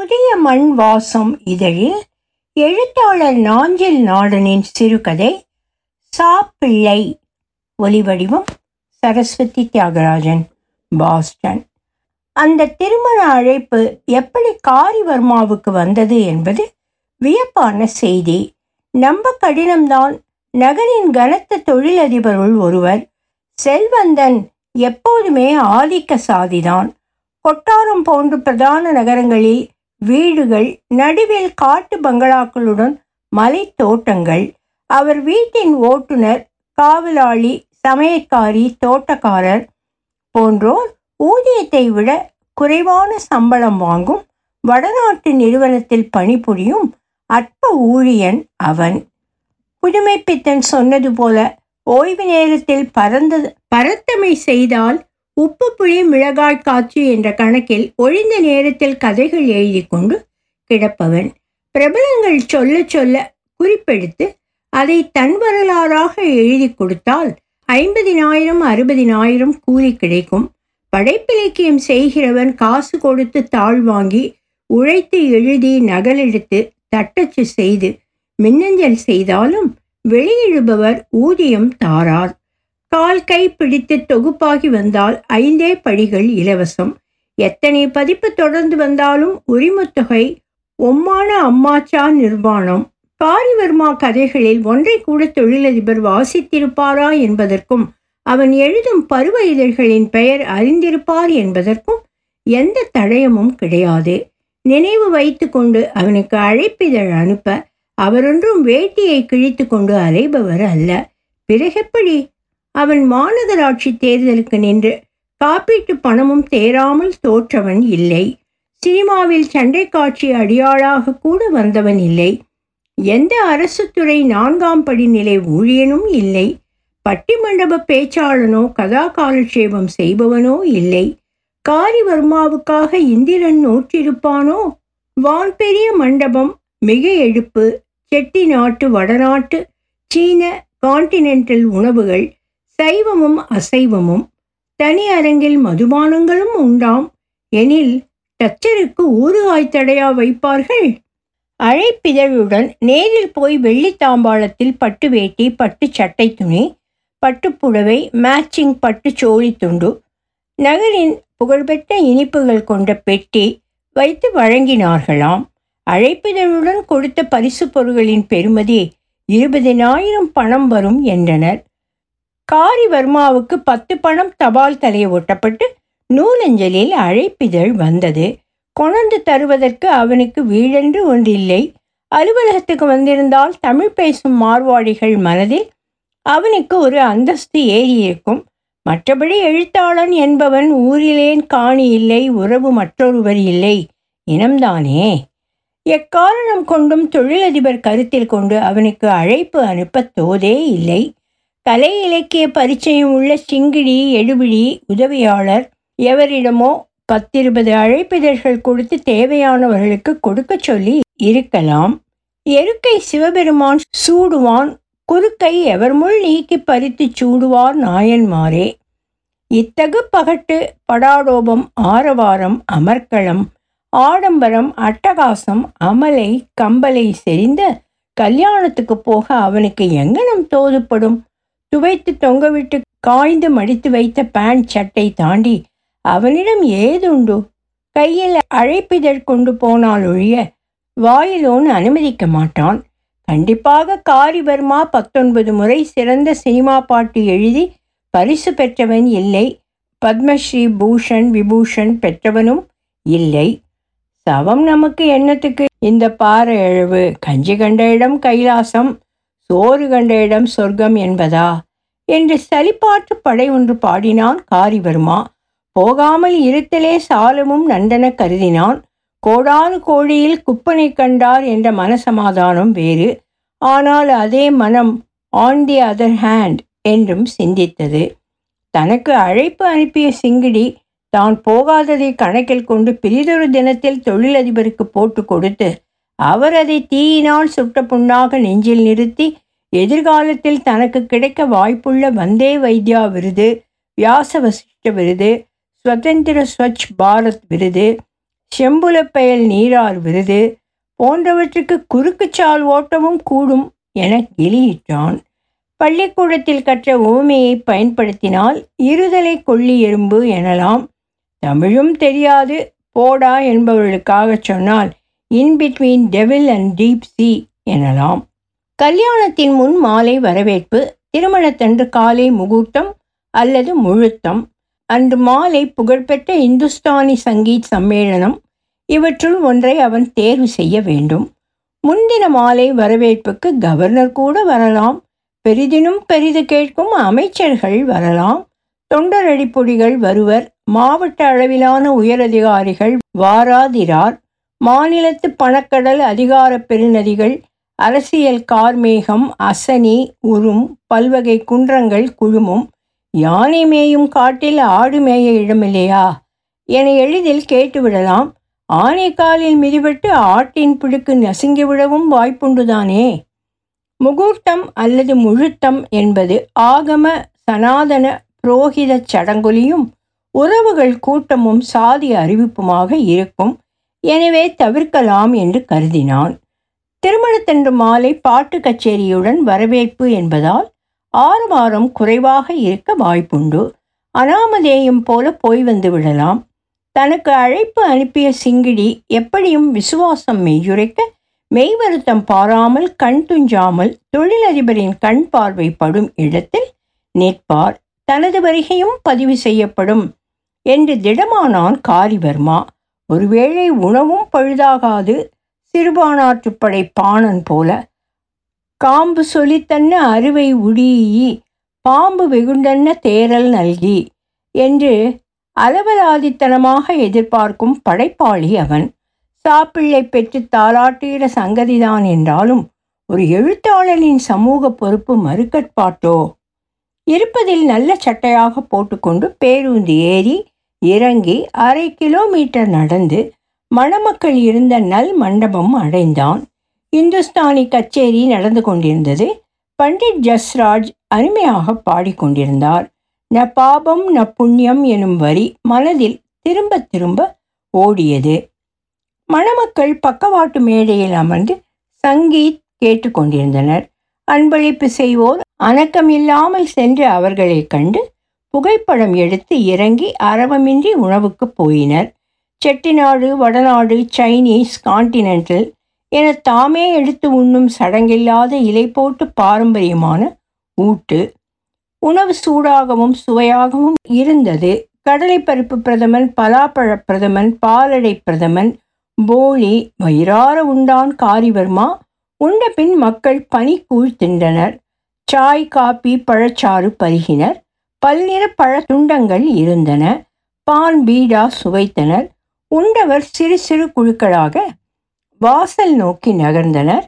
புதிய மண் வாசம் இதழில் எழுத்தாளர் நாஞ்சில் நாடனின் சிறுகதை சாப்பிள்ளை ஒலிவடிவம் சரஸ்வதி தியாகராஜன் பாஸ்டன். அந்த திருமண அழைப்பு எப்படி காரிவர்மாவுக்கு வந்தது என்பது வியப்பான செய்தி. நம்ப கடினம்தான். நகரின் கனத்த தொழிலதிபருள் ஒருவர் செல்வந்தன் எப்போதுமே ஆதிக்க சாதிதான். கொட்டாரம் போன்ற பிரதான நகரங்களில் வீடுகள் நடுவில் காட்டு பங்களாக்களுடன் மலை தோட்டங்கள் அவர் வீட்டின் ஓட்டுநர் காவலாளி சமையற்காரி தோட்டக்காரர் போன்றோர் ஊதியத்தை விட குறைவான சம்பளம் வாங்கும் வடநாட்டு நிறுவனத்தில் பணிபுரியும் அற்ப ஊழியன் அவன். புதுமைப்பித்தன் சொன்னது போல ஓய்வு நேரத்தில் பறந்த பரத்தமை செய்தால் உப்பு புளி மிளகாய் காட்சி என்ற கணக்கில் ஒழிந்த நேரத்தில் கதைகள் எழுதி கொண்டு கிடப்பவன். பிரபலங்கள் சொல்ல சொல்ல குறிப்பெடுத்து அதை தன் வரலாறாக எழுதி கொடுத்தால் ஐம்பதினாயிரம் அறுபதினாயிரம் கூலி கிடைக்கும். படைப்பிலக்கியம் செய்கிறவன் காசு கொடுத்து தாழ் வாங்கி உழைத்து எழுதி நகலெடுத்து தட்டச்சு செய்து மின்னஞ்சல் செய்தாலும் வெளியிடுபவர் ஊதியம் தாரார். கால் கை பிடித்து தொகுப்பாகி வந்தால் ஐந்தே படிகள் இலவசம். எத்தனை பதிப்பு தொடர்ந்து வந்தாலும் உரிமத்தொகை ஒம்மான அம்மாச்சா நிர்வாணம். காரிவர்மா கதைகளில் ஒன்றை கூட தொழிலதிபர் வாசித்திருப்பாரா என்பதற்கும் அவன் எழுதும் பருவ இதழ்களின் பெயர் அறிந்திருப்பார் என்பதற்கும் எந்த தடயமும் கிடையாது. நினைவு வைத்து கொண்டு அவனுக்கு அழைப்பிதழ் அனுப்ப அவரொன்றும் வேட்டியை கிழித்து கொண்டு அலைபவர் அல்ல. பிறகெப்படி? அவன் மாநகராட்சி தேர்தலுக்கு நின்று காப்பீட்டு பணமும் தேராமல் தோற்றவன் இல்லை. சினிமாவில் சண்டை காட்சி அடியாளாக கூட வந்தவன் இல்லை. எந்த அரசு துறை நான்காம் படிநிலை ஊழியனும் இல்லை. பட்டிமண்டப பேச்சாளனோ கதா காலட்சேபம் செய்பவனோ இல்லை. காரிவர்மாவுக்காக இந்திரன் நோற்றிருப்பானோ? வான்பெரிய மண்டபம் மிக எடுப்பு செட்டி நாட்டு வடநாட்டு சீன கான்டினென்டல் உணவுகள் சைவமும் அசைவமும் தனி அரங்கில் மதுபானங்களும் உண்டாம். எனில் டச்சருக்கு ஊறுகாய் தடையா வைப்பார்கள்? அழைப்பிதழுடன் நேரில் போய் வெள்ளித்தாம்பாளத்தில் பட்டு வேட்டி பட்டு சட்டை துணி பட்டுப்புடவை மேட்சிங் பட்டு சோழி துண்டு நகரின் புகழ்பெற்ற இனிப்புகள் கொண்ட பெட்டி வைத்து வழங்கினார்களாம். அழைப்பிதழுடன் கொடுத்த பரிசு பொருள்களின் பெறுமதி இருபதினாயிரம் பணம் வரும் என்றனர். காரிவர்மாவுக்கு பத்து பணம் தபால் தலையை ஒட்டப்பட்டு நூலஞ்சலில் அழைப்பிதழ் வந்தது. கொணர்ந்து தருவதற்கு அவனுக்கு வீடென்று ஒன்றில்லை. அலுவலகத்துக்கு வந்திருந்தால் தமிழ் பேசும் மார்வாடிகள் மனதில் அவனுக்கு ஒரு அந்தஸ்து ஏறியிருக்கும். மற்றபடி எழுத்தாளன் என்பவன் ஊரிலேன் காணி இல்லை உறவு மற்றொருவர் இல்லை. இனம்தானே? எக்காரணம் கொண்டும் தொழிலதிபர் கருத்தில் கொண்டு அவனுக்கு அழைப்பு அனுப்ப தோதே இல்லை. கலை இலக்கிய பரிச்சயம் உள்ள சிங்கிடி எடுபிடி உதவியாளர் எவரிடமோ பத்திருபது அழைப்பிதழ்கள் கொடுத்து தேவையானவர்களுக்கு கொடுக்க சொல்லி இருக்கலாம். எருக்கை சிவபெருமான் சூடுவான் குறுக்கை எவர்முள் நீக்கி பறித்து சூடுவார் நாயன்மாரே. இத்தகு பகட்டு படாடோபம் ஆரவாரம் அமர்க்களம் ஆடம்பரம் அட்டகாசம் அமலை கம்பலை செறிந்த கல்யாணத்துக்கு போக அவனுக்கு எங்கனம் தோதுப்படும்? துவைத்து தொங்கவிட்டு காய்ந்து மடித்து வைத்த பேண்ட் சட்டை தாண்டி அவனிடம் ஏதுண்டு? கையில் அழைப்பிதழ் கொண்டு போனால் ஒழிய வாயிலோன் அனுமதிக்க மாட்டான். கண்டிப்பாக காரிவர்மா பத்தொன்பது முறை சிறந்த சினிமா பாட்டு எழுதி பரிசு பெற்றவன் இல்லை. பத்மஸ்ரீ பூஷன் விபூஷன் பெற்றவனும் இல்லை. சவம் நமக்கு எண்ணத்துக்கு இந்த பாறை எழுவு கஞ்சி கண்ட இடம் கைலாசம். சோறு கண்ட இடம் சொர்க்கம் என்பதா? என்று சலிப்பாற்று படை ஒன்று பாடினான் காரிவர்மா. போகாமல் இருத்தலே சாலமும் நந்தன கருதினான். கோடானு கோழியில் குப்பனை கண்டார் என்ற மனசமாதானம் வேறு. ஆனால் அதே மனம் ஆன் தி அதர் ஹேண்ட் என்றும் சிந்தித்தது. தனக்கு அழைப்பு அனுப்பிய சிங்கிடி தான் போகாததை கணக்கில் கொண்டு பிரிதொரு தினத்தில் தொழிலதிபருக்கு போட்டு கொடுத்து அவர் அதை தீயினால் சுட்ட புண்ணாக நெஞ்சில் நிறுத்தி எதிர்காலத்தில் தனக்கு கிடைக்க வாய்ப்புள்ள வந்தே வைத்யா விருது வியாச வசிஷ்ட விருது சுதந்திர ஸ்வச் பாரத் விருது செம்புலப்பயல் நீரார் விருது போன்றவற்றுக்கு குறுக்குச்சால் ஓட்டமும் கூடும் என கிளியிட்டான் பள்ளிக்கூடத்தில் கற்ற உவமையை பயன்படுத்தினால் இருதலை கொள்ளி எறும்பு எனலாம். தமிழும் தெரியாது போடா என்பவர்களுக்காக சொன்னால் in between devil and deep sea எனலாம். கல்யாணத்தின் முன் மாலை வரவேற்பு திருமணத்தன்று காலை முகூர்த்தம் அல்லது முழுத்தம் அன்று மாலை புகழ்பெற்ற இந்துஸ்தானி சங்கீத் சம்மேளனம் இவற்றுள் ஒன்றை அவன் தேர்வு செய்ய வேண்டும். முன்தின மாலை வரவேற்புக்கு கவர்னர் கூட வரலாம் பெரிதினும் பெரிது கேட்கும் அமைச்சர்கள் வரலாம் தொண்டரடிப்பொடிகள் வருவர் மாவட்ட அளவிலான உயரதிகாரிகள் வாராதிரார் மாநிலத்து பணக்கடல் அதிகார பெருநதிகள் அரசியல் கார்மேகம் அசனி உறும் பல்வகை குன்றங்கள் குழுமும் யானை மேயும் காட்டில் ஆடு மேய இடமில்லையா? என எளிதில் கேட்டுவிடலாம். ஆனைக்காலில் மிதிபட்டு ஆட்டின் பிடுக்கு நசுங்கிவிடவும் வாய்ப்புண்டுதானே? முகூர்த்தம் அல்லது முழுத்தம் என்பது ஆகம சனாதன புரோகிதச் சடங்கொலியும் உறவுகள் கூட்டமும் சாதி அறிவிப்புமாக இருக்கும். எனவே தவிர்க்கலாம் என்று கருதினான். திருமணத்தன்று மாலை பாட்டு கச்சேரியுடன் வரவேற்பு என்பதால் ஆறு வாரம் குறைவாக இருக்க வாய்ப்புண்டு. அனாமதேயம் போல போய் வந்து விடலாம். தனக்கு அழைப்பு அனுப்பிய சிங்கிடி எப்படியும் விசுவாசம் மெய்யுரைக்க மெய்வருத்தம் பாராமல் கண் துஞ்சாமல் தொழிலதிபரின் கண் பார்வை படும் இடத்தில் நிற்பார். தனது வருகையும் பதிவு செய்யப்படும் என்று திடமானான் காரிவர்மா. ஒருவேளை உணவும் பழுதாகாது. சிறுபானாற்றுப்படை பாணன் போல. காம்பு சொலித்தன்ன அறுவை உடியி பாம்பு வெகுண்டன்ன தேரல் நல்கி என்று அலவலாதித்தனமாக எதிர்பார்க்கும் படைப்பாளி அவன். சாப்பிள்ளை பெற்று தாளாட்டுகிற சங்கதிதான் என்றாலும் ஒரு எழுத்தாளனின் சமூக பொறுப்பு மறுக்கட்பாட்டோ? இருப்பதில் நல்ல சட்டையாக போட்டுக்கொண்டு பேருந்து ஏறி இறங்கி அரை கிலோமீட்டர் நடந்து மணமக்கள் இருந்த நல் மண்டபம் அடைந்தான். இந்துஸ்தானி கச்சேரி நடந்து கொண்டிருந்தது. பண்டிட் ஜஸ்ராஜ் அருமையாக பாடிக்கொண்டிருந்தார் ந பாபம் ந புண்ணியம் எனும் வரி மனதில் திரும்ப திரும்ப ஓடியது. மணமக்கள் பக்கவாட்டு மேடையில் அமர்ந்து சங்கீத் கேட்டுக்கொண்டிருந்தனர் அன்பளிப்பு செய்வோர் அணக்கமில்லாமல் சென்று அவர்களைக் கண்டு புகைப்படம் எடுத்து இறங்கி அரவமின்றி உணவுக்கு போயினர். செட்டிநாடு வடநாடு சைனீஸ் கான்டினென்டல் என தாமே எடுத்து உண்ணும் சடங்கில்லாத இலை போட்டு பாரம்பரியமான ஊட்டு. உணவு சூடாகவும் சுவையாகவும் இருந்தது. கடலைப்பருப்பு பிரதமன் பலாப்பழ பிரதமன் பாலடை பிரதமன் போலி வயிறார உண்டான் காரிவர்மா உண்ட பின் மக்கள் பனிக்கூழ் தின்றனர் சாய் காப்பி பழச்சாறு பருகினர். பல்நிற பழத்துண்டங்கள் இருந்தன. பான் பீடா சுவைத்தனர். உண்டவர் சிறு சிறு குழுக்களாக வாசல் நோக்கி நகர்ந்தனர்.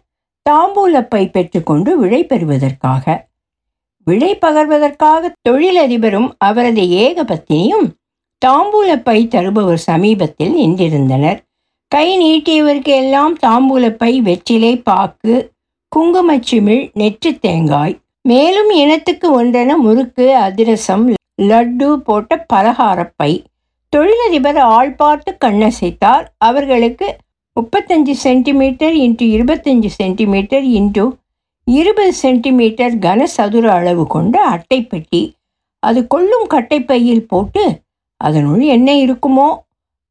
தாம்பூலப்பை பெற்றுக்கொண்டு விடை பெறுவதற்காக. விடை பகர்வதற்காக தொழிலதிபரும் அவரது ஏகபத்தினியும் தாம்பூலப்பை தருபவர் சமீபத்தில் நின்றிருந்தனர். கை நீட்டியவருக்கு எல்லாம் தாம்பூலப்பை வெற்றிலை பாக்கு குங்குமச்சிமிழ் நெற்று தேங்காய் மேலும் இனத்துக்கு ஒன்றென முறுக்கு அதிரசம் லட்டு போட்ட பலகாரப்பை. தொழிலதிபர் ஆள் பார்த்து கண்ணசைத்தார். அவர்களுக்கு முப்பத்தஞ்சு சென்டிமீட்டர் இன்ட்டு இருபத்தஞ்சு சென்டிமீட்டர் இன்ட்டு இருபது சென்டிமீட்டர் கனசதுர அளவு கொண்ட அட்டைப்பெட்டி. அது கொள்ளும் கட்டைப்பையில் போட்டு அதனுள் என்ன இருக்குமோ?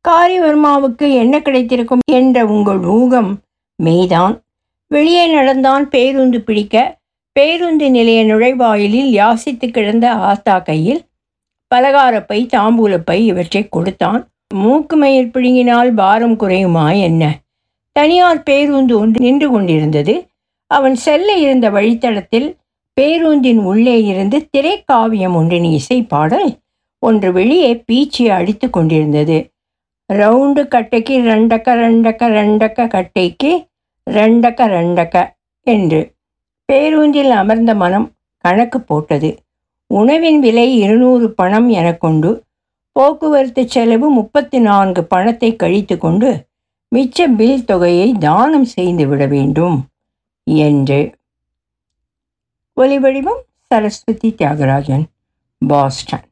காரிவர்மாவுக்கு என்ன கிடைத்திருக்கும் என்ற உங்கள் ஊகம் மெய்தான். வெளியே நடந்தான் பேருந்து பிடிக்க பேருந்து நிலைய நுழைவாயிலில் யாசித்து கிடந்த ஆஸ்தா கையில் பலகாரப்பை தாம்பூலப்பை இவற்றை கொடுத்தான். மூக்கு மயிர் பிடுங்கினால் பாரம் குறையுமா என்ன? தனியார் பேருந்து ஒன்று நின்று கொண்டிருந்தது. அவன் செல்ல இருந்த வழித்தடத்தில் பேருந்தின் உள்ளே இருந்து திரைக்காவியம் ஒன்றின் இசை பாடல் ஒன்று வெளியே பீச்சி அடித்து கொண்டிருந்தது. ரவுண்டு கட்டைக்கு ரெண்டக்க ரெண்டக்க ரெண்டக்க கட்டைக்கு ரெண்டக்க ரெண்டக்க என்று பேருந்தில் அமர்ந்த மனம் கணக்கு போட்டது. உணவின் விலை இருநூறு பணம் என கொண்டு போக்குவரத்து செலவு முப்பத்தி நான்கு பணத்தை கழித்து கொண்டு மிச்ச பில் தொகையை தானம் செய்து விட வேண்டும் என்று. ஒலிவடிவம் சரஸ்வதி தியாகராஜன் பாஸ்டன்.